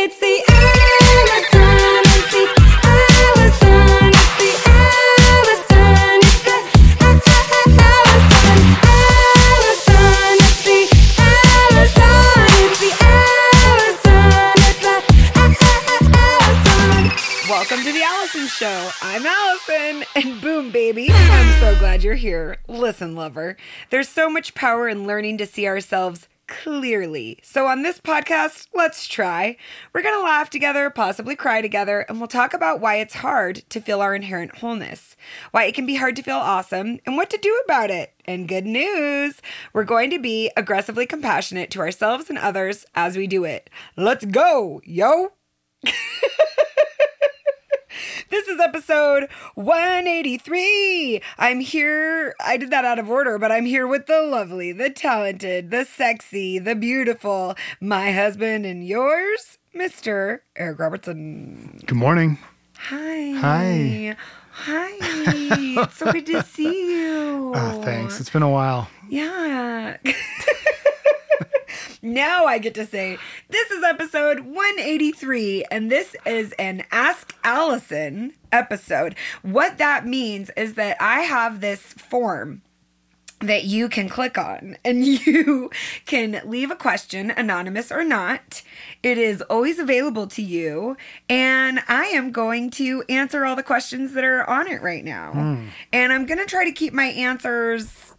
It's the Alison, it's the Alison, it's the Alison, it's the Alison, Alison, it's the Alison, it's the Alison, it's the Alison. Welcome to the Alison Show. I'm Alison, and boom, baby. I'm so glad you're here. Listen, lover, there's so much power in learning to see ourselves clearly. So, on this podcast, let's try. We're going to laugh together, possibly cry together, and we'll talk about why it's hard to feel our inherent wholeness, why it can be hard to feel awesome, and what to do about it. And good news, we're going to be aggressively compassionate to ourselves and others as we do it. Let's go, yo! This is episode 183. I'm here. I did that out of order, but I'm here with the lovely, the talented, the sexy, the beautiful, my husband and yours, Mr. Eric Robertson. Good morning. Hi. Hi. Hi. it's so good to see ah, you. Oh, thanks. It's been a while. Yeah. now I get to say this is episode 183, and this is an Ask Alison episode. What that means is that I have this form that you can click on and you can leave a question, anonymous or not. It is always available to you, and I am going to answer all the questions that are on it right now. Hmm. And I'm going to try to keep my answers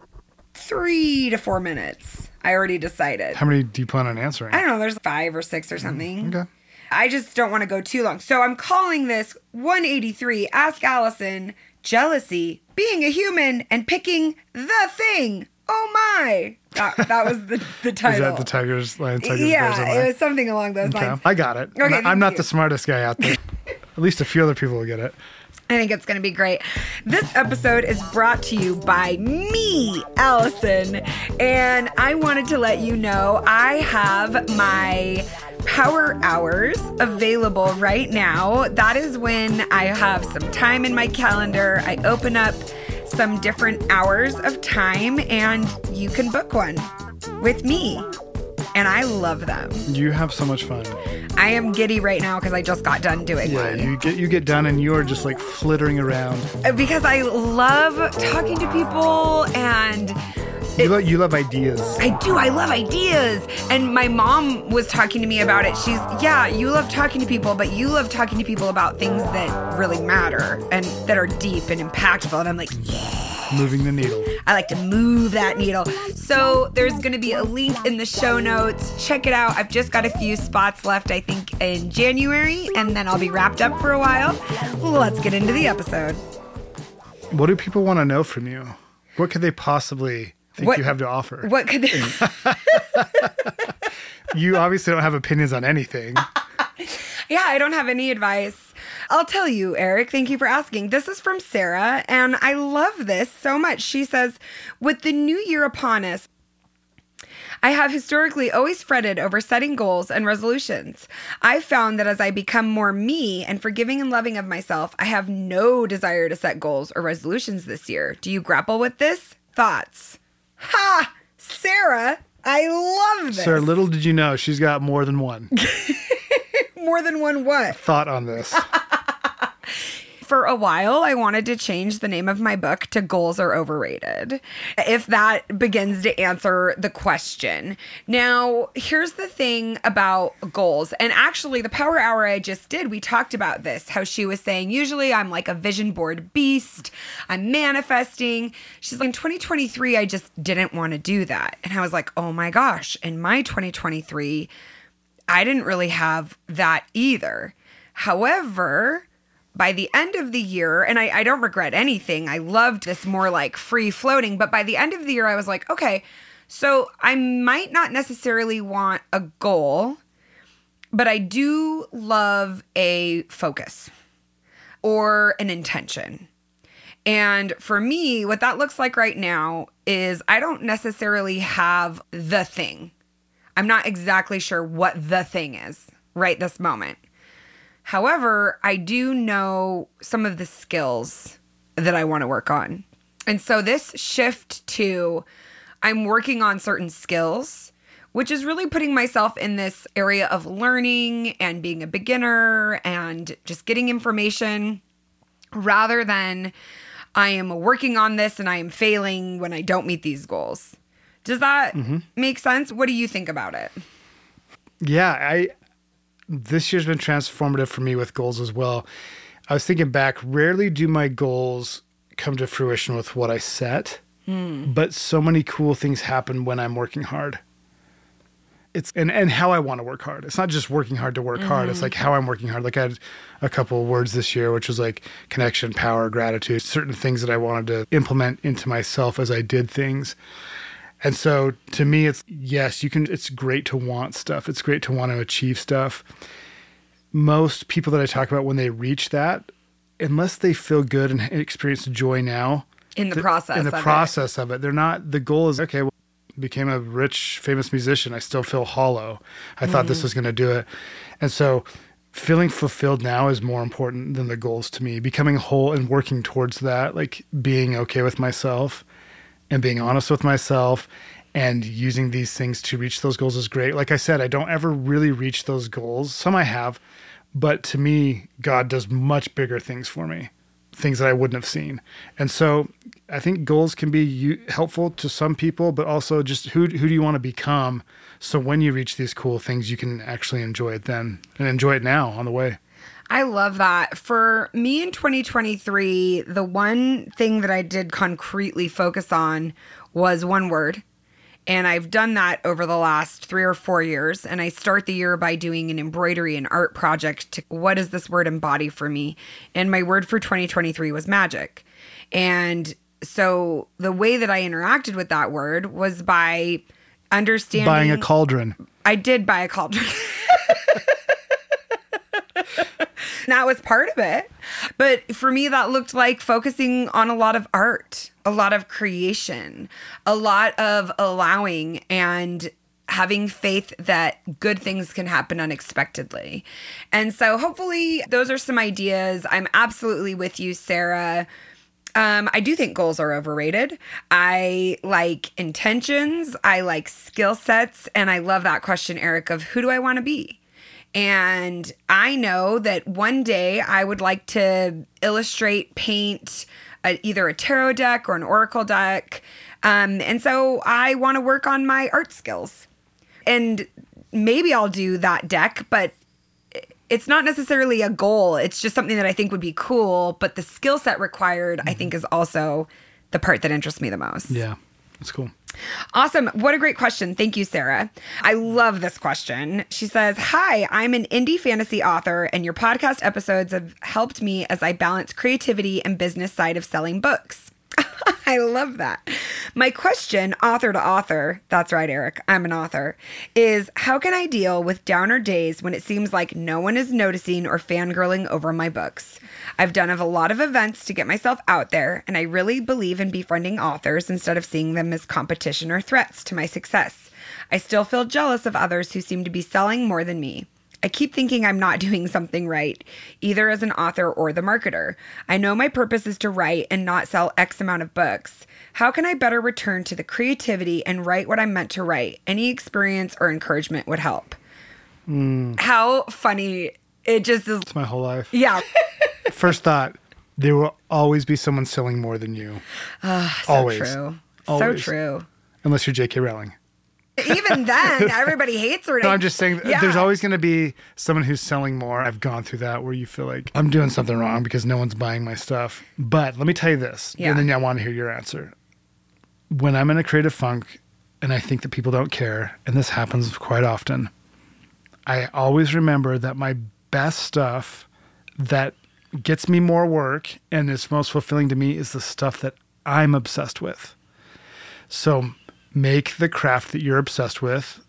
three to four minutes. I already decided. How many do you plan on answering? I don't know, there's five or six or mm, something. Okay. I just don't want to go too long. So I'm calling this 183 Ask Alison Jealousy, Being a Human, and Picking the Thing. Oh my. That, that was the, the Is title. that the Tigers? Line, Tigers yeah, it was something along those Okay, lines. I got it. Okay, I'm not- I'm not you. the smartest guy out there. At least a few other people will get it. I think it's going to be great. This episode is brought to you by me, Alison. And I wanted to let you know I have my power hours available right now. That is when I have some time in my calendar. I open up some different hours of time and you can book one with me. And I love them. You have so much fun. I am giddy right now because I just got done doing Yeah, one. you get you get done and you're just like flittering around. Uh, because I love talking to people and You, lo- you love ideas. I do. I love ideas. And my mom was talking to me about it. She's, yeah, you love talking to people, but you love talking to people about things that really matter and that are deep and impactful. And I'm like, yeah. Moving the needle. I like to move that needle. So there's going to be a link in the show notes. Check it out. I've just got a few spots left, I think, in January, and then I'll be wrapped up for a while. Let's get into the episode. What do people want to know from you? What could they possibly think What- you have to offer? What could they? You obviously don't have opinions on anything. Yeah, I don't have any advice. I'll tell you, Eric. Thank you for asking. This is from Sarah, and I love this so much. She says, With the new year upon us, I have historically always fretted over setting goals and resolutions. I've found that as I become more me and forgiving and loving of myself, I have no desire to set goals or resolutions this year. Do you grapple with this? Thoughts? Ha! Sarah, I love this. Sir, little did you know she's got more than one More than one what? thought on this. for a while, I wanted to change the name of my book to Goals Are Overrated, if that begins to answer the question. Now, here's the thing about goals. And actually, the power hour I just did, we talked about this how she was saying, usually I'm like a vision board beast, I'm manifesting. She's like, in 2023, I just didn't want to do that. And I was like, oh my gosh, in my 2023, I didn't really have that either. However, by the end of the year, and I, I don't regret anything, I loved this more like free floating, but by the end of the year, I was like, okay, so I might not necessarily want a goal, but I do love a focus or an intention. And for me, what that looks like right now is I don't necessarily have the thing. I'm not exactly sure what the thing is right this moment. However, I do know some of the skills that I want to work on. And so this shift to I'm working on certain skills which is really putting myself in this area of learning and being a beginner and just getting information rather than I am working on this and I am failing when I don't meet these goals. Does that mm-hmm. make sense? What do you think about it? Yeah, I this year's been transformative for me with goals as well. I was thinking back, rarely do my goals come to fruition with what I set, hmm. but so many cool things happen when I'm working hard. It's and and how I want to work hard. It's not just working hard to work hard. It's mm-hmm. like how I'm working hard. Like I had a couple of words this year, which was like connection, power, gratitude, certain things that I wanted to implement into myself as I did things. And so to me, it's yes, you can, it's great to want stuff. It's great to want to achieve stuff. Most people that I talk about when they reach that, unless they feel good and experience joy now, In the th- process in the of it. process of it, they're not, the goal is, okay, well, became a rich, famous musician. I still feel hollow. I thought Mm. this was going to do it. And so feeling fulfilled now is more important than the goals to me. Becoming whole and working towards that, like being okay with myself and being honest with myself and using these things to reach those goals is great. Like I said, I don't ever really reach those goals. Some I have, but to me, God does much bigger things for me, things that I wouldn't have seen. And so I think goals can be helpful to some people, but also just who, who do you want to become? So when you reach these cool things, you can actually enjoy it then and enjoy it now on the way. I love that. For me in 2023, the one thing that I did concretely focus on was one word. And I've done that over the last three or four years. And I start the year by doing an embroidery and art project to what does this word embody for me? And my word for 2023 was magic. And so the way that I interacted with that word was by understanding Buying a cauldron. I did buy a cauldron. that was part of it. But for me, that looked like focusing on a lot of art, a lot of creation, a lot of allowing and having faith that good things can happen unexpectedly. And so hopefully those are some ideas. I'm absolutely with you, Sarah. Um, I do think goals are overrated. I like intentions, I like skill sets, and I love that question, Eric, of who do I want to be? And I know that one day I would like to illustrate, paint a, either a tarot deck or an oracle deck. Um, and so I want to work on my art skills. And maybe I'll do that deck, but it's not necessarily a goal. It's just something that I think would be cool. But the skill set required, I think, is also the part that interests me the most. Yeah, that's cool. Awesome. What a great question. Thank you, Sarah. I love this question. She says, Hi, I'm an indie fantasy author, and your podcast episodes have helped me as I balance creativity and business side of selling books. I love that. My question, author to author, that's right, Eric, I'm an author, is how can I deal with downer days when it seems like no one is noticing or fangirling over my books? I've done a lot of events to get myself out there, and I really believe in befriending authors instead of seeing them as competition or threats to my success. I still feel jealous of others who seem to be selling more than me. I keep thinking I'm not doing something right, either as an author or the marketer. I know my purpose is to write and not sell X amount of books. How can I better return to the creativity and write what I'm meant to write? Any experience or encouragement would help. Hmm. How funny. It just is. It's my whole life. Yeah. First thought, there will always be someone selling more than you. Ah, so always. true. Always. So true. Unless you're J.K. Rowling. Even then, everybody hates her. No, I'm just saying Yeah. there's always going to be someone who's selling more. I've gone through that where you feel like I'm doing something wrong because no one's buying my stuff. But let me tell you this, Yeah. and then I want to hear your answer. When I'm in a creative funk and I think that people don't care, and this happens quite often, I always remember that my best stuff that gets me more work and is most fulfilling to me is the stuff that I'm obsessed with. So make the craft that you're obsessed with.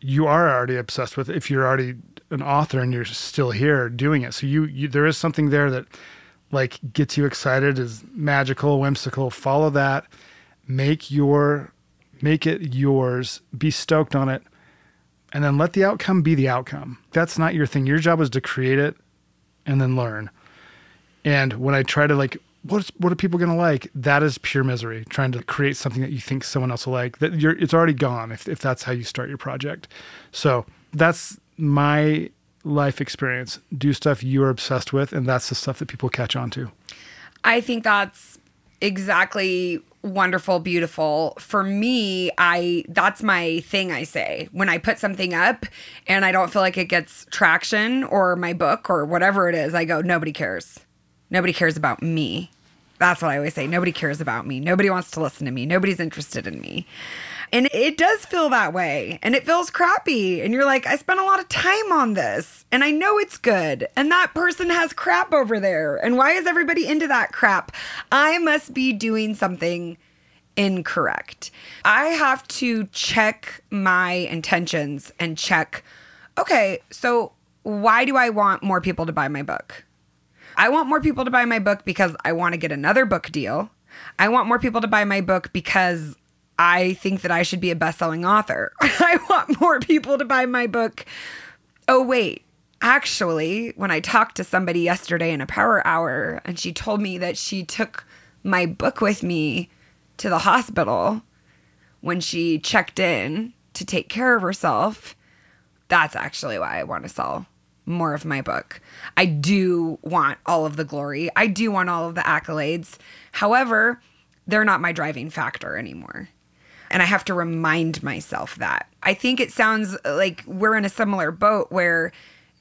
You are already obsessed with if you're already an author and you're still here doing it. So you, you there is something there that like gets you excited, is magical, whimsical. Follow that. Make your make it yours. Be stoked on it. And then let the outcome be the outcome. That's not your thing. Your job is to create it and then learn. And when I try to like what's what are people going to like? That is pure misery. Trying to create something that you think someone else will like. That you're it's already gone if if that's how you start your project. So that's my life experience. Do stuff you're obsessed with, and that's the stuff that people catch on to. I think that's exactly wonderful, beautiful. For me, I that's my thing I say. When I put something up and I don't feel like it gets traction or my book or whatever it is, I go, nobody cares. Nobody cares about me. That's what I always say. Nobody cares about me. Nobody wants to listen to me. Nobody's interested in me. And it does feel that way. And it feels crappy. And you're like, I spent a lot of time on this. And I know it's good. And that person has crap over there. And why is everybody into that crap? I must be doing something incorrect. I have to check my intentions and check, okay, so why do I want more people to buy my book? I want more people to buy my book because I want to get another book deal. I want more people to buy my book because I think that I should be a best selling author. I want more people to buy my book. Oh, wait. Actually, when I talked to somebody yesterday in a power hour and she told me that she took my book with me to the hospital when she checked in to take care of herself, that's actually why I want to sell more of my book. I do want all of the glory. I do want all of the accolades. However, they're not my driving factor anymore. And I have to remind myself that. I think it sounds like we're in a similar boat where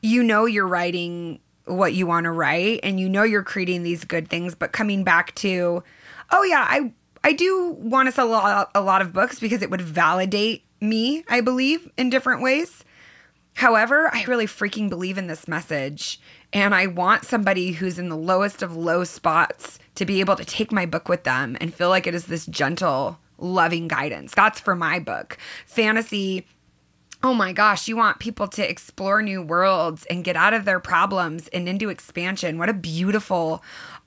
you know you're writing what you want to write and you know you're creating these good things, but coming back to, oh yeah, I I do want to sell a lot, a lot of books because it would validate me, I believe, in different ways. However, I really freaking believe in this message. And I want somebody who's in the lowest of low spots to be able to take my book with them and feel like it is this gentle, loving guidance. That's for my book. Fantasy oh my gosh, you want people to explore new worlds and get out of their problems and into expansion. What a beautiful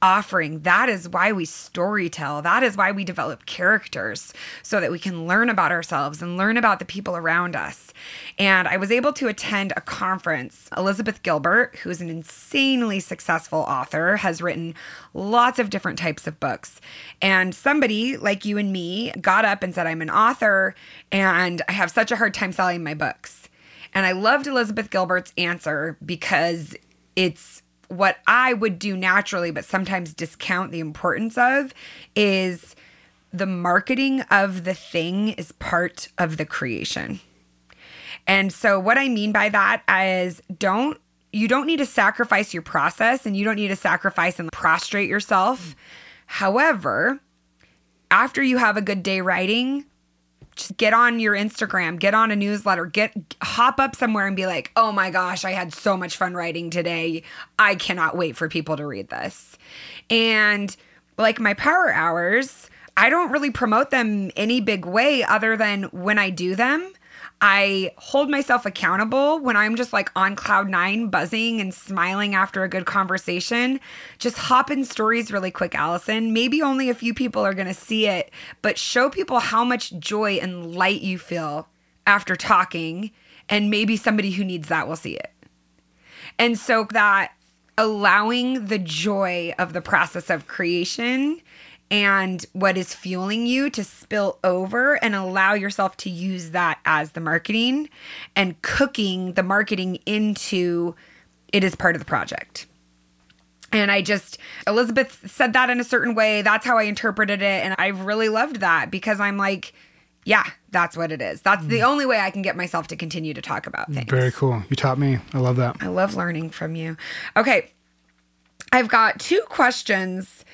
offering. That is why we storytell. That is why we develop characters so that we can learn about ourselves and learn about the people around us. And I was able to attend a conference. Elizabeth Gilbert, who's an insanely successful author, has written lots of different types of books. And somebody like you and me got up and said, I'm an author and I have such a hard time selling my books. And I loved Elizabeth Gilbert's answer because it's what I would do naturally, but sometimes discount the importance of is the marketing of the thing is part of the creation. And so what I mean by that is don't you don't need to sacrifice your process and you don't need to sacrifice and prostrate yourself. However, after you have a good day writing, just get on your Instagram, get on a newsletter, get hop up somewhere and be like, "Oh my gosh, I had so much fun writing today. I cannot wait for people to read this." And like my power hours, I don't really promote them any big way other than when I do them, I hold myself accountable when I'm just like on cloud nine, buzzing and smiling after a good conversation. Just hop in stories really quick, Alison. Maybe only a few people are going to see it, but show people how much joy and light you feel after talking. And maybe somebody who needs that will see it. And so that allowing the joy of the process of creation and what is fueling you to spill over and allow yourself to use that as the marketing and cooking the marketing into it is part of the project. And I just, Elizabeth said that in a certain way. That's how I interpreted it. And I've really loved that because I'm like, yeah, that's what it is. That's the mm. only way I can get myself to continue to talk about things. Very cool. You taught me. I love that. I love learning from you. Okay. I've got two questions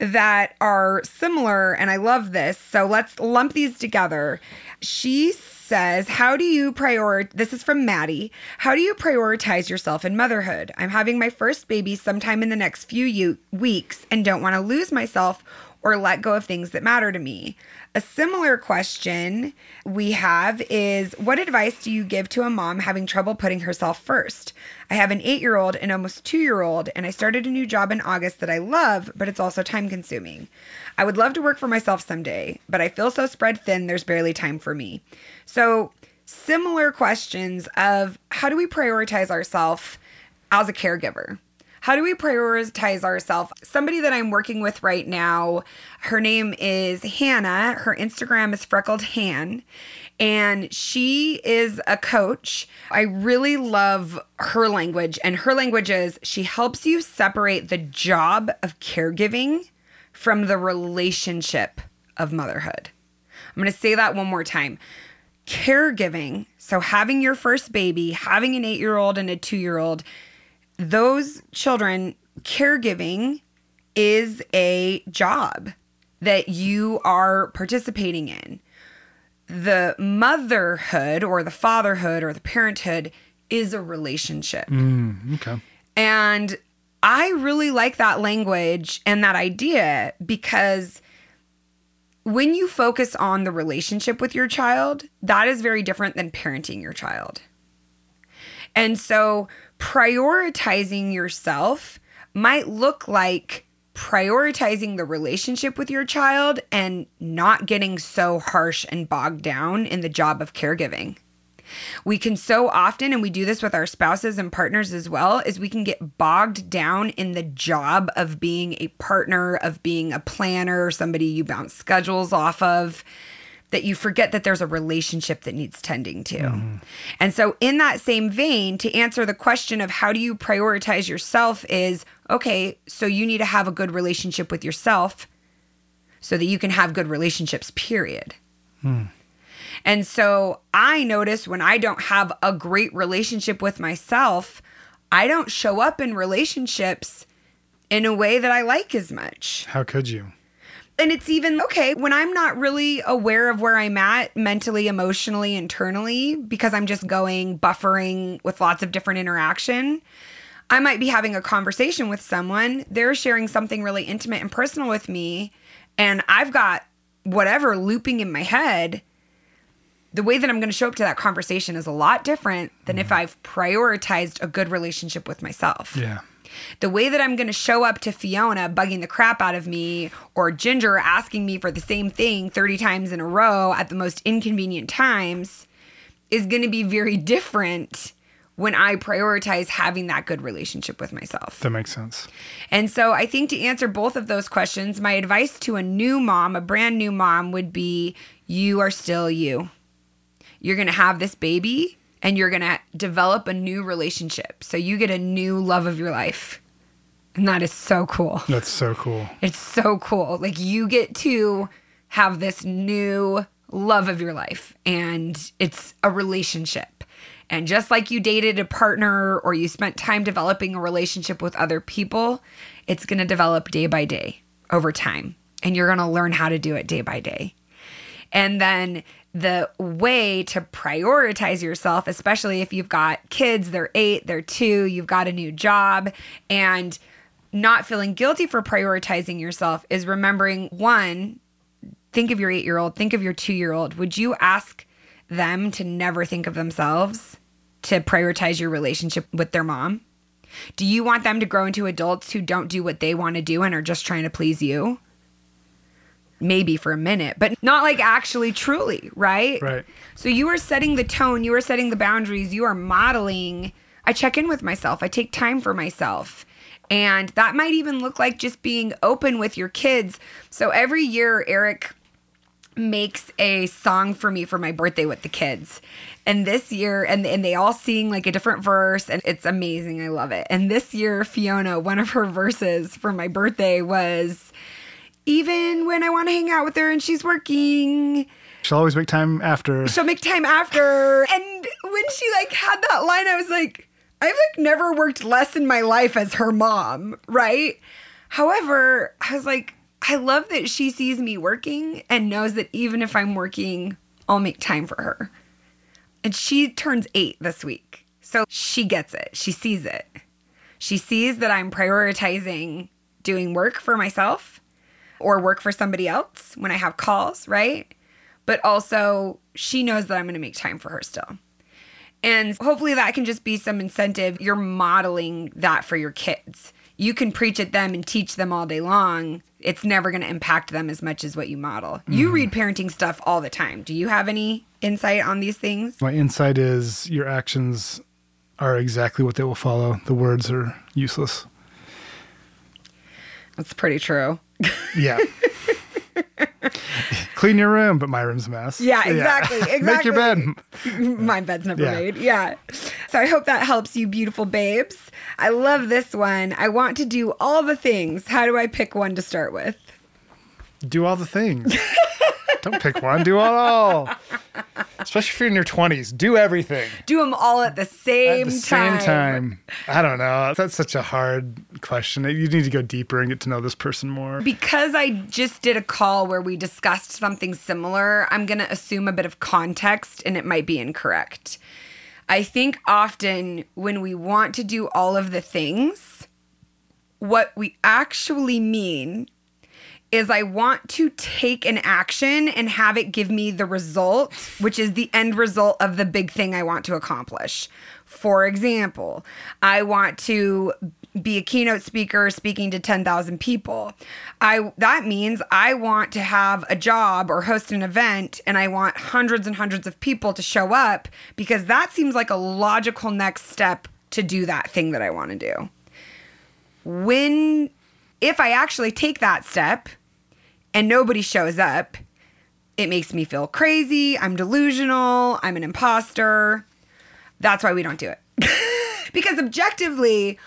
that are similar, and I love this. So let's lump these together. She says, How do you prioritize? This is from Maddie. How do you prioritize yourself in motherhood? I'm having my first baby sometime in the next few u- weeks and don't want to lose myself or let go of things that matter to me. A similar question we have is What advice do you give to a mom having trouble putting herself first? I have an eight year old and almost two year old, and I started a new job in August that I love, but it's also time consuming. I would love to work for myself someday, but I feel so spread thin, there's barely time for me. So, similar questions of how do we prioritize ourselves as a caregiver? How do we prioritize ourselves? Somebody that I'm working with right now, her name is Hannah. Her Instagram is freckled Han. And she is a coach. I really love her language. And her language is she helps you separate the job of caregiving from the relationship of motherhood. I'm going to say that one more time. Caregiving, so having your first baby, having an eight year old and a two year old, those children, caregiving is a job that you are participating in. The motherhood or the fatherhood or the parenthood is a relationship. Mm, okay. And I really like that language and that idea because when you focus on the relationship with your child, that is very different than parenting your child. And so prioritizing yourself might look like prioritizing the relationship with your child and not getting so harsh and bogged down in the job of caregiving. We can so often, and we do this with our spouses and partners as well, is we can get bogged down in the job of being a partner, of being a planner, somebody you bounce schedules off of, that you forget that there's a relationship that needs tending to. Mm-hmm. And so, in that same vein, to answer the question of how do you prioritize yourself, is okay, so you need to have a good relationship with yourself so that you can have good relationships, period. Hmm. And so I notice when I don't have a great relationship with myself, I don't show up in relationships in a way that I like as much. How could you? And it's even okay when I'm not really aware of where I'm at mentally, emotionally, internally, because I'm just going buffering with lots of different interaction. I might be having a conversation with someone, they're sharing something really intimate and personal with me, and I've got whatever looping in my head. The way that I'm going to show up to that conversation is a lot different than if mm-hmm. I've prioritized a good relationship with myself Yeah. The way that I'm going to show up to Fiona bugging the crap out of me or Ginger asking me for the same thing 30 times in a row at the most inconvenient times is going to be very different when I prioritize having that good relationship with myself. That makes sense. And so I think to answer both of those questions, my advice to a new mom, a brand new mom, would be you are still you. You're going to have this baby and you're going to develop a new relationship. So you get a new love of your life. And that is so cool. That's so cool. It's so cool. Like you get to have this new love of your life and it's a relationship. And just like you dated a partner or you spent time developing a relationship with other people, it's going to develop day by day over time. And you're going to learn how to do it day by day. And then the way to prioritize yourself, especially if you've got kids, they're eight, they're two, you've got a new job, and not feeling guilty for prioritizing yourself is remembering one, think of your eight year old, think of your two year old. Would you ask them to never think of themselves, to prioritize your relationship with their mom? Do you want them to grow into adults who don't do what they want to do and are just trying to please you? Maybe for a minute, but not like actually truly, right? Right. So you are setting the tone, you are setting the boundaries, you are modeling. I check in with myself, I take time for myself. And that might even look like just being open with your kids. So every year, Eric makes a song for me for my birthday with the kids. And this year, and, and they all sing like a different verse, and it's amazing. I love it. And this year, Fiona, one of her verses for my birthday was even when I want to hang out with her and she's working, She'll always make time after. she'll make time after. And when she like had that line, I was like, I've like never worked less in my life as her mom, right? However, I was like, I love that she sees me working and knows that even if I'm working, I'll make time for her. And she turns eight this week. So she gets it. She sees it. She sees that I'm prioritizing doing work for myself or work for somebody else when I have calls, right? But also, she knows that I'm going to make time for her still. And hopefully, that can just be some incentive. You're modeling that for your kids. You can preach at them and teach them all day long. It's never going to impact them as much as what you model. You mm-hmm. read parenting stuff all the time. Do you have any insight on these things? My insight is your actions are exactly what they will follow. The words are useless. That's pretty true. Yeah. Clean your room, but my room's a mess. Yeah, exactly. Exactly. Make your bed. My bed's never Yeah. made. Yeah. So I hope that helps you, beautiful babes. I love this one. I want to do all the things. How do I pick one to start with? Do all the things. Don't pick one. Do it all. Especially if you're in your 20s. Do everything. Do them all at the same time. At the time. same time. I don't know. That's such a hard question. You need to go deeper and get to know this person more. Because I just did a call where we discussed something similar, I'm going to assume a bit of context and it might be incorrect. I think often when we want to do all of the things, what we actually mean is I want to take an action and have it give me the result, which is the end result of the big thing I want to accomplish. For example, I want to be a keynote speaker speaking to 10,000 people. I that means I want to have a job or host an event and I want hundreds and hundreds of people to show up because that seems like a logical next step to do that thing that I want to do when if I actually take that step and nobody shows up, it makes me feel crazy. I'm delusional. I'm an imposter. That's why we don't do it. because objectively,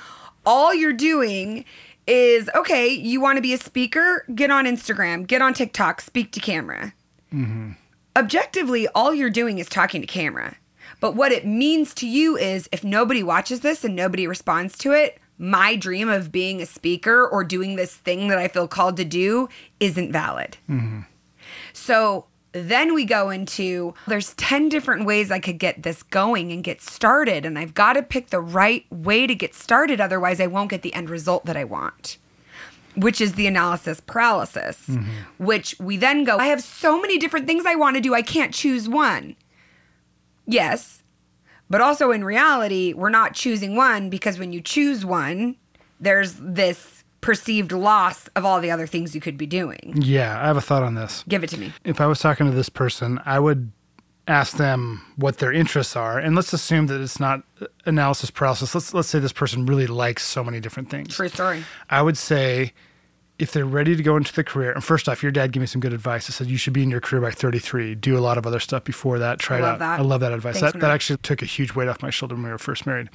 all you're doing is okay, you want to be a speaker? Get on Instagram, get on TikTok, speak to camera. Mm-hmm. Objectively, all you're doing is talking to camera. But what it means to you is if nobody watches this and nobody responds to it, my dream of being a speaker or doing this thing that I feel called to do isn't valid. Mm-hmm. So then we go into there's 10 different ways I could get this going and get started. And I've got to pick the right way to get started. Otherwise, I won't get the end result that I want, which is the analysis paralysis, mm-hmm. which we then go, I have so many different things I want to do. I can't choose one. Yes. But also in reality, we're not choosing one because when you choose one, there's this perceived loss of all the other things you could be doing. Yeah, I have a thought on this. Give it to me. If I was talking to this person, I would ask them what their interests are. And let's assume that it's not analysis paralysis. Let's let's say this person really likes so many different things. True story. I would say if they're ready to go into the career, and first off, your dad gave me some good advice. He said you should be in your career by 33. Do a lot of other stuff before that. Try it Love out. that. I love that advice. Thanks, that, that actually took a huge weight off my shoulder when we were first married.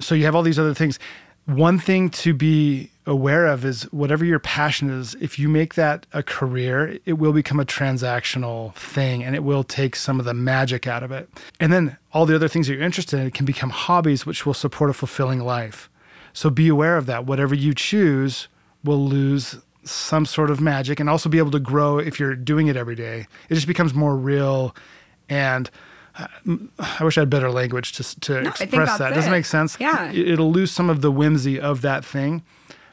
So you have all these other things. One thing to be aware of is whatever your passion is, if you make that a career, it will become a transactional thing and it will take some of the magic out of it. And then all the other things that you're interested in can become hobbies, which will support a fulfilling life. So be aware of that. Whatever you choose will lose some sort of magic and also be able to grow if you're doing it every day. It just becomes more real and uh, I wish I had better language to, to think express that. Does it it. make sense? Yeah. It- It'll lose some of the whimsy of that thing.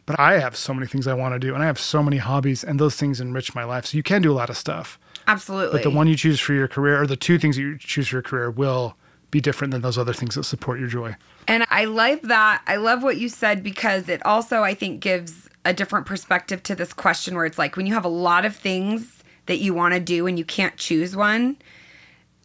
But I have so many things I want to do and I have so many hobbies and those things enrich my life. So you can do a lot of stuff. Absolutely. But the one you choose for your career or the two things that you choose for your career will be different than those other things that support your joy. And I love that. I love what you said because it also, I think, gives a different perspective to this question where it's like when you have a lot of things that you want to do and you can't choose one,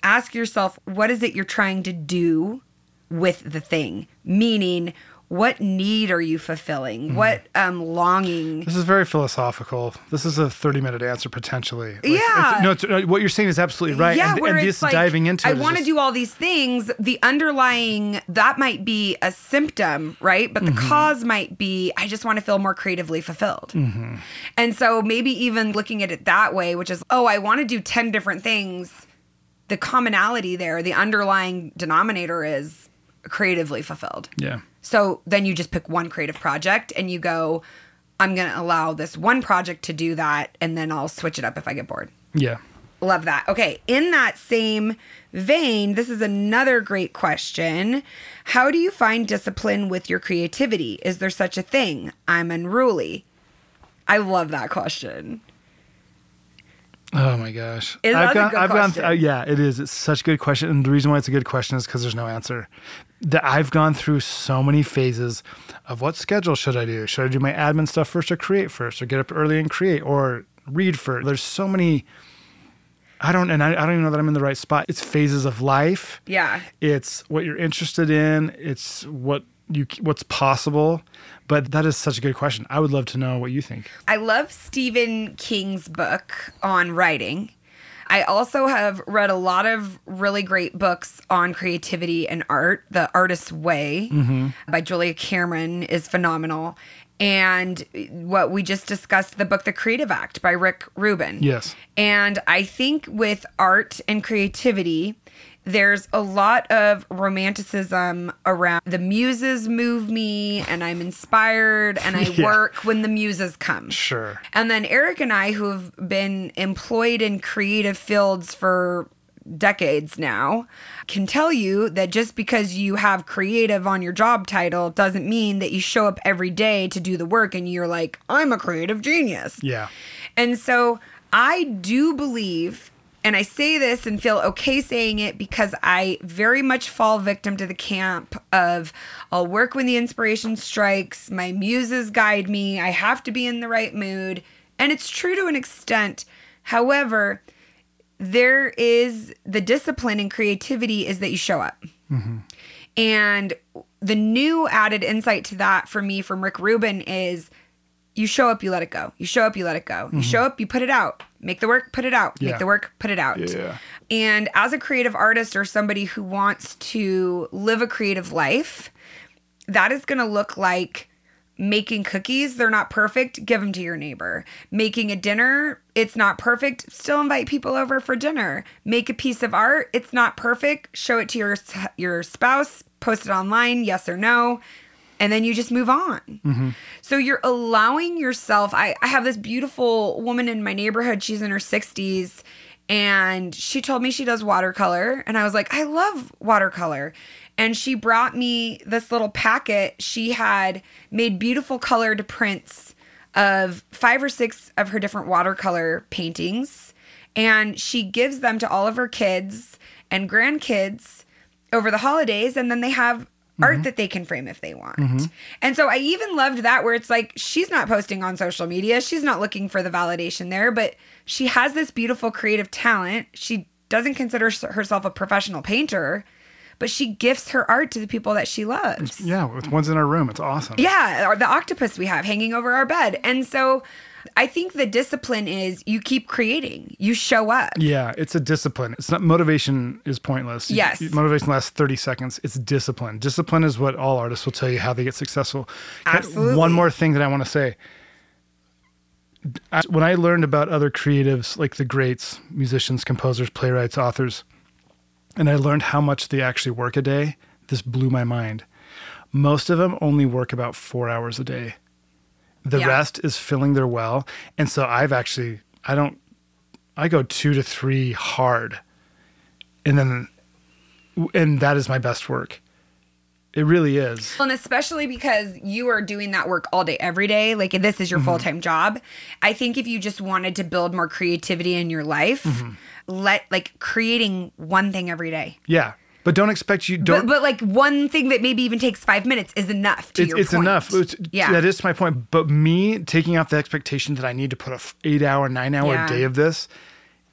ask yourself, what is it you're trying to do with the thing? Meaning, what need are you fulfilling? What um, longing? This is very philosophical. This is a 30 minute answer potentially. Like, Yeah. it's- no, it's, what you're saying is absolutely right. Yeah, and where and it's like, diving into it. I want to do all these things. The underlying that might be a symptom, right? But the Mm-hmm. cause might be I just want to feel more creatively fulfilled. Mm-hmm. And so maybe even looking at it that way, which is oh, I want to do ten different things. The commonality there, the underlying denominator is creatively fulfilled. Yeah. So then you just pick one creative project and you go, I'm going to allow this one project to do that, and then I'll switch it up if I get bored. Yeah. Love that. Okay, in that same vein, this is another great question. How do you find discipline with your creativity? Is there such a thing? I'm unruly. I love that question. Oh my gosh. Is I've gone, good I've gone, question? uh, yeah, it is. It's such a good question. And the reason why it's a good question is because there's no answer. That I've gone through so many phases of what schedule should I do? Should I do my admin stuff first or create first or get up early and create or read first? There's so many. I don't, and I, I don't even know that I'm in the right spot. It's phases of life. Yeah. It's what you're interested in. It's what you what's possible. But that is such a good question. I would love to know what you think. I love Stephen King's book on writing. I also have read a lot of really great books on creativity and art. The Artist's Way mm-hmm. by Julia Cameron is phenomenal. And what we just discussed, the book The Creative Act by Rick Rubin. Yes. And I think with art and creativity, there's a lot of romanticism around the muses move me and I'm inspired and I Yeah. work when the muses come. Sure. And then Eric and I, who have been employed in creative fields for decades now, can tell you that just because you have creative on your job title doesn't mean that you show up every day to do the work and you're like, I'm a creative genius. Yeah. And so I do believe, and I say this and feel okay saying it because I very much fall victim to the camp of I'll work when the inspiration strikes, my muses guide me, I have to be in the right mood. And it's true to an extent. However, there is the discipline and creativity is that you show up. Mm-hmm. And the new added insight to that for me from Rick Rubin is you show up, you let it go. You show up, you let it go. You mm-hmm. show up, you put it out. Make the work, put it out. Yeah. Make the work, put it out. Yeah. And as a creative artist or somebody who wants to live a creative life, that is going to look like making cookies. They're not perfect. Give them to your neighbor. Making a dinner. It's not perfect. Still invite people over for dinner. Make a piece of art. It's not perfect. Show it to your your spouse. Post it online. Yes or no. And then you just move on. Mm-hmm. So you're allowing yourself. I, I have this beautiful woman in my neighborhood. She's in her 60s and she told me she does watercolor. And I was like, I love watercolor. And she brought me this little packet. She had made beautiful colored prints of five or six of her different watercolor paintings. And she gives them to all of her kids and grandkids over the holidays. And then they have art mm-hmm. that they can frame if they want. Mm-hmm. And so I even loved that where it's like she's not posting on social media, she's not looking for the validation there, but she has this beautiful creative talent. She doesn't consider herself a professional painter, but she gifts her art to the people that she loves. Yeah. With one's in our room. It's awesome. Yeah, or the octopus we have hanging over our bed. And so I think the discipline is you keep creating, you show up. Yeah, it's a discipline. It's not motivation is pointless. Yes. you- motivation lasts 30 seconds. It's discipline. Discipline is what all artists will tell you how they get successful. Absolutely. One more thing that I want to say. I- When I learned about other creatives like the greats, musicians, composers, playwrights, authors, and I learned how much they actually work a day, this blew my mind. Most of them only work about 4 hours a day. The Yeah. rest is filling their well. And so I've actually I don't I go two to three hard, and then and that is my best work. It really is. Well, And especially because you are doing that work all day, every day. Like this is your mm-hmm. full time job. I think if you just wanted to build more creativity in your life, mm-hmm. let like creating one thing every day. Yeah, but don't expect you But, don't. but like one thing that maybe even takes five minutes is enough to it's your it's point. enough. It's, yeah. that is my point. But me taking off the expectation that I need to put a eight hour, nine hour Yeah. day of this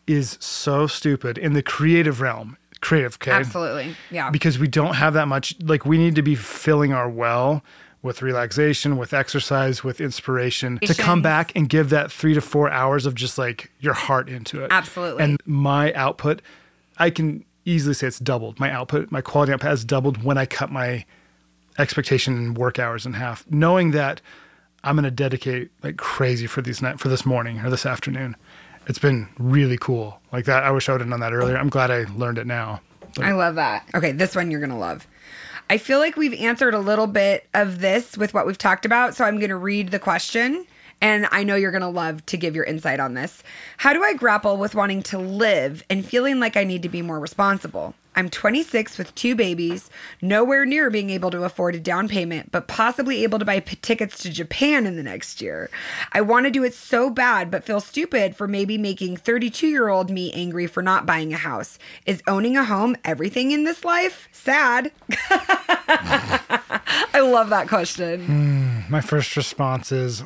is so stupid in the creative realm. Creative, okay? Absolutely. Yeah. because we don't have that much like we need to be filling our well with relaxation with exercise with inspiration to come back and give that three to four hours of just like your heart into it Absolutely. and my output i can easily say it's doubled my output my quality output has doubled when i cut my expectation work hours in half knowing that i'm going to dedicate like crazy for these night for this morning or this afternoon it's been really cool like that i wish i would have done that earlier i'm glad i learned it now I love that. Okay, this one you're going to love. I feel like we've answered a little bit of this with what we've talked about, so I'm going to read the question. And I know you're going to love to give your insight on this. How do I grapple with wanting to live and feeling like I need to be more responsible? I'm 26 with two babies, nowhere near being able to afford a down payment, but possibly able to buy tickets to Japan in the next year. I want to do it so bad, but feel stupid for maybe making 32 year old me angry for not buying a house. Is owning a home everything in this life? Sad. I love that question. Hmm, my first response is,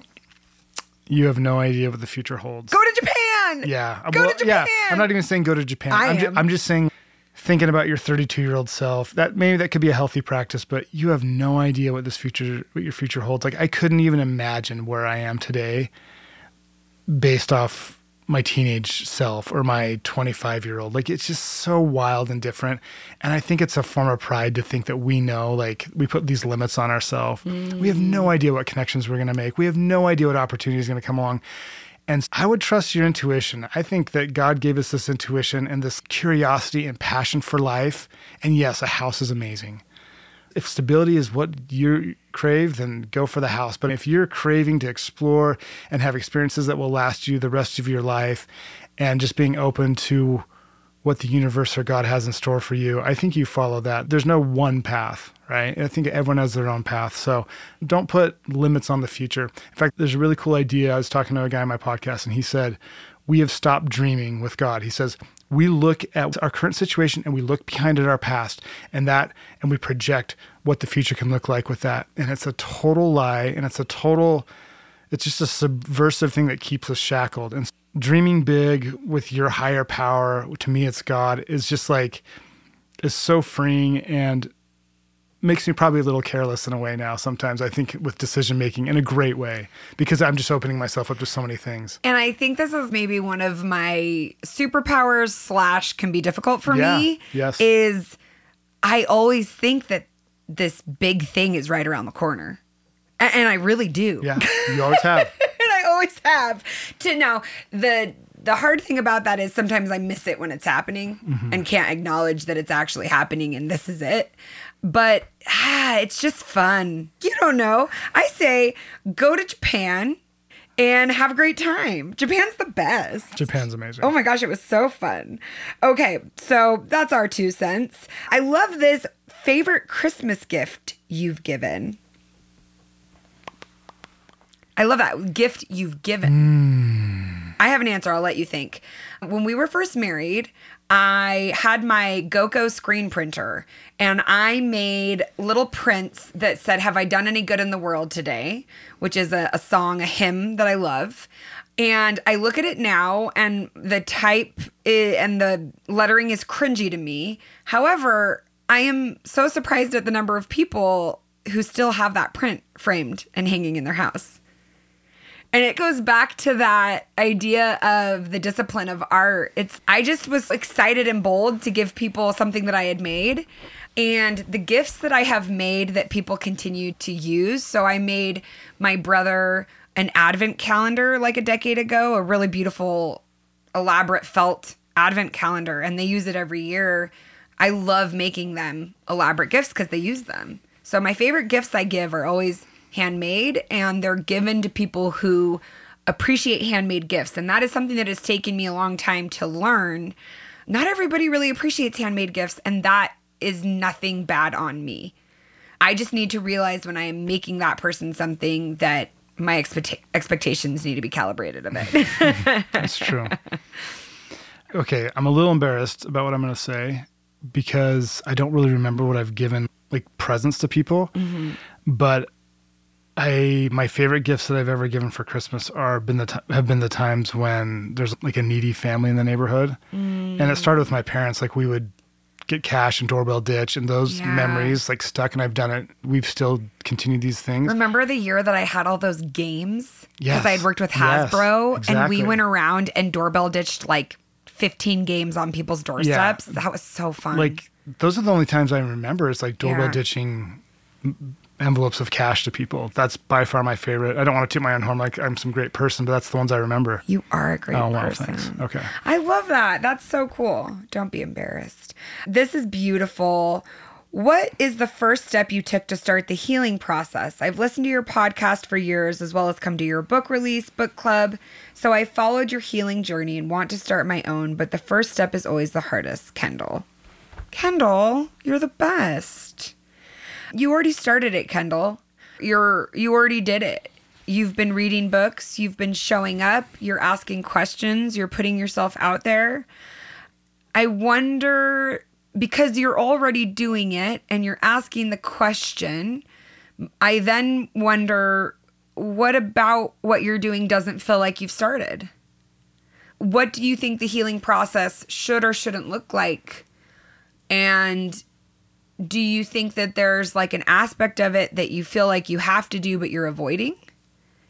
"You have no idea what the future holds." Go to Japan. yeah, Go well, to Yeah, Japan. I'm not even saying go to Japan. I am am. I'm just saying, thinking about your 32 year old self. That maybe that could be a healthy practice, but you have no idea what this future, what your future holds. Like I couldn't even imagine where I am today based off my teenage self or my 25 year old. Like it's just so wild and different. And I think it's a form of pride to think that we know, like we put these limits on ourselves. We have no mm. idea what connections we're going to make. We have no idea what opportunity is going to come along. And I would trust your intuition. I think that God gave us this intuition and this curiosity and passion for life. And yes, a house is amazing. If stability is what you crave, then go for the house. But if you're craving to explore and have experiences that will last you the rest of your life and just being open to what the universe or God has in store for you, I think you follow that. There's no one path, right? I think everyone has their own path. So don't put limits on the future. In fact, there's a really cool idea. I was talking to a guy on my podcast, and he said, We have stopped dreaming with God. He says, we look at our current situation and we look behind at our past and that and we project what the future can look like with that. And it's a total lie and it's a total it's just a subversive thing that keeps us shackled. And dreaming big with your higher power to me it's god is just like is so freeing. And makes me probably a little careless in a way now sometimes i think with decision making in a great way because i'm just opening myself up to so many things And I think this is maybe one of my superpowers slash can be difficult for Yeah, me. yes. Is I always think that this big thing is right around the corner. A- And I really do. yeah you always have and I always have. To now the the hard thing about that is sometimes I miss it when it's happening mm-hmm. and can't acknowledge that it's actually happening and this is it. But ah, it's just fun. You don't know. I say go to Japan and have a great time. Japan's the best. japan's amazing Oh my gosh, it was so fun. Okay, so that's our two cents. I love this favorite Christmas gift you've given. I love that gift you've given. I have an answer. I'll let you think. When we were first married, I had my Gocco screen printer and I made little prints that said, Have I done any good in the world today? which is a, a song, a hymn that I love. And I look at it now and the type i- and the lettering is cringy to me. However, I am so surprised at the number of people who still have that print framed and hanging in their house. And it goes back to that idea of the discipline of art. It's I just was excited and bold to give people something that I had made and the gifts that I have made that people continue to use. So I made my brother an advent calendar like a decade ago, a really beautiful elaborate felt advent calendar and they use it every year. I love making them elaborate gifts because they use them. So my favorite gifts I give are always handmade and they're given to people who appreciate handmade gifts. And that is something that has taken me a long time to learn. Not everybody really appreciates handmade gifts, and that is nothing bad on me. I just need to realize when I am making that person something that my expect- expectations need to be calibrated a bit. That's true. Okay, I'm a little embarrassed about what I'm going to say because I don't really remember what I've given like presents to people. Mm-hmm. But I my favorite gifts that I've ever given for Christmas are been the ti have been the times when there's like a needy family in the neighborhood, and it started with my parents. Like we would get cash and doorbell ditch, and those Yeah. memories like stuck. And I've done it. We've still continued these things. Remember the year that I had all those games? Yes. Because I had worked with Yes, Hasbro and we went around and doorbell ditched like 15 games on people's doorsteps. That was so fun. like those are the only times I remember. It's like doorbell Yeah. ditching envelopes of cash to people. That's by far my favorite. I don't want to toot my own horn like I'm some great person, but that's the ones I remember. you are a great Oh, person. thanks. Okay. I love that. That's so cool. Don't be embarrassed. This is beautiful. What is the first step you took to start the healing process? I've listened to your podcast for years, as well as come to your book release, book club. So I followed your healing journey and want to start my own, but the first step is always the hardest. Kendall. Kendall, you're the best. You already started it, Kendall. You're you already did it. You've been reading books, you've been showing up, you're asking questions, you're putting yourself out there. I wonder because you're already doing it and you're asking the question, I then wonder what about what you're doing doesn't feel like you've started? What do you think the healing process should or shouldn't look like And do you think that there's like an aspect of it that you feel like you have to do but you're avoiding?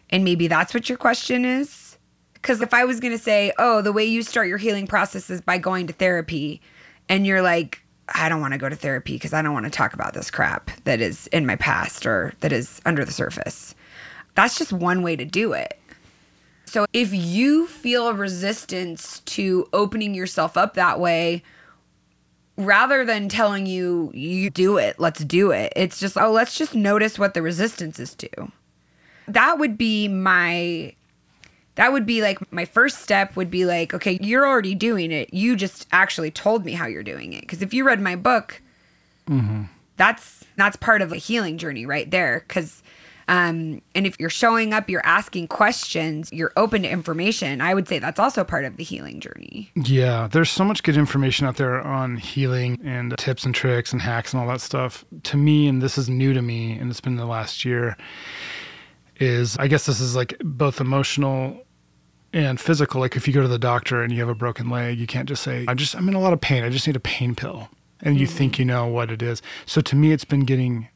And maybe that's what your question is? Because if I was going to say, oh, the way you start your healing process is by going to therapy, and you're like, I don't want to go to therapy because I don't want to talk about this crap that is in my past or that is under the surface. That's just one way to do it. So if you feel resistance to opening yourself up that way, rather than telling you you do it, let's do it. It's just oh, let's just notice what the resistance is to. That would be my that would be like my first step would be like, okay, you're already doing it. You just actually told me how you're doing it. Because if you read my book, mm-hmm. that's that's part of a healing journey right there. Because um, and if you're showing up, you're asking questions, you're open to information. I would say that's also part of the healing journey. Yeah, there's so much good information out there on healing and tips and tricks and hacks and all that stuff. To me, and this is new to me, and it's been the last year, is I guess this is like both emotional and physical. Like if you go to the doctor and you have a broken leg, you can't just say, I just, I'm in a lot of pain. I just need a pain pill. And you think you know what it is. So to me, it's been getting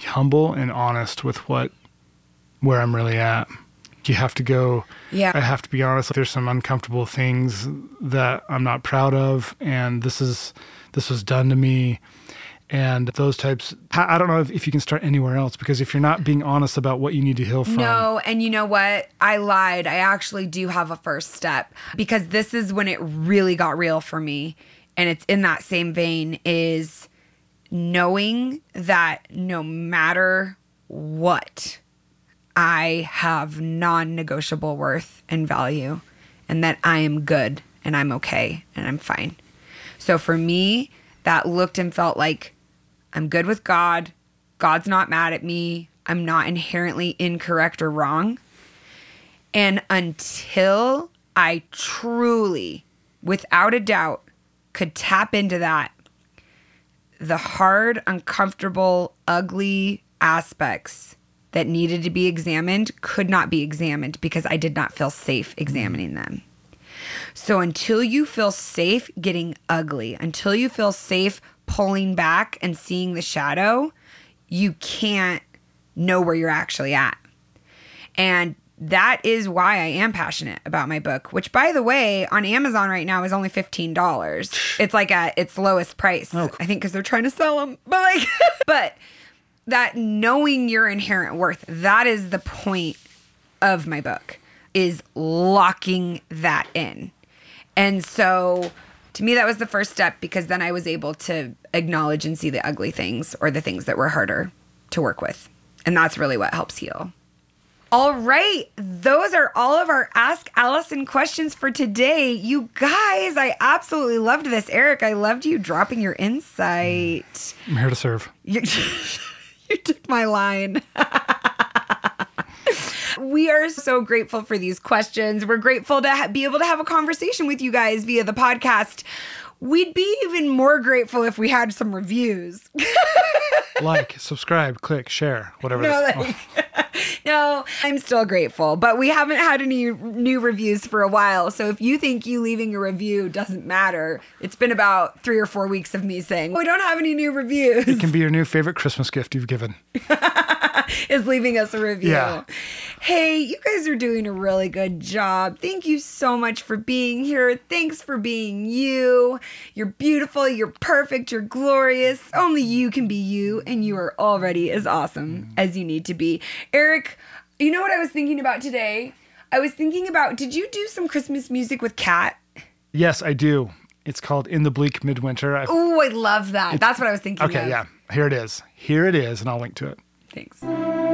humble and honest with what, where I'm really at. You have to go, Yeah. I have to be honest. There's some uncomfortable things that I'm not proud of. And this is, this was done to me. And those types, I I don't know if, if you can start anywhere else because if you're not being honest about what you need to heal from, No, and you know what? I lied. I actually do have a first step because this is when it really got real for me. And it's in that same vein is knowing that no matter what, I have non negotiable worth and value, and that I am good and I'm okay and I'm fine. So for me, that looked and felt like I'm good with God. God's not mad at me. I'm not inherently incorrect or wrong. And until I truly, without a doubt, could tap into that, the hard, uncomfortable, ugly aspects that needed to be examined could not be examined because I did not feel safe examining them. So until you feel safe getting ugly, until you feel safe pulling back and seeing the shadow, you can't know where you're actually at. And that is why I am passionate about my book, which by the way, on Amazon right now is only $15. It's like at its lowest price. Oh. I think cuz they're trying to sell them. But like but that knowing your inherent worth, that is the point of my book is locking that in. And so to me that was the first step because then I was able to acknowledge and see the ugly things or the things that were harder to work with. And that's really what helps heal. All right, those are all of our Ask Alison questions for today. You guys, I absolutely loved this. Eric, I loved you dropping your insight. I'm here to serve. You, you took my line. we are so grateful for these questions. We're grateful to ha- be able to have a conversation with you guys via the podcast. We'd be even more grateful if we had some reviews. like, subscribe, click, share, whatever. No, like, no, I'm still grateful, but we haven't had any new reviews for a while. So if you think you leaving a review doesn't matter, it's been about three or four weeks of me saying oh, we don't have any new reviews. it can be your new favorite Christmas gift you've given. is leaving us a review. Yeah. Hey, you guys are doing a really good job. Thank you so much for being here. Thanks for being you. You're beautiful, you're perfect, you're glorious. Only you can be you, and you are already as awesome as you need to be. Eric, you know what I was thinking about today? I was thinking about did you do some Christmas music with Kat? Yes, I do. It's called In the Bleak Midwinter. Oh, I love that. That's what I was thinking okay, of. yeah. Here it is. Here it is, and I'll link to it. Thanks.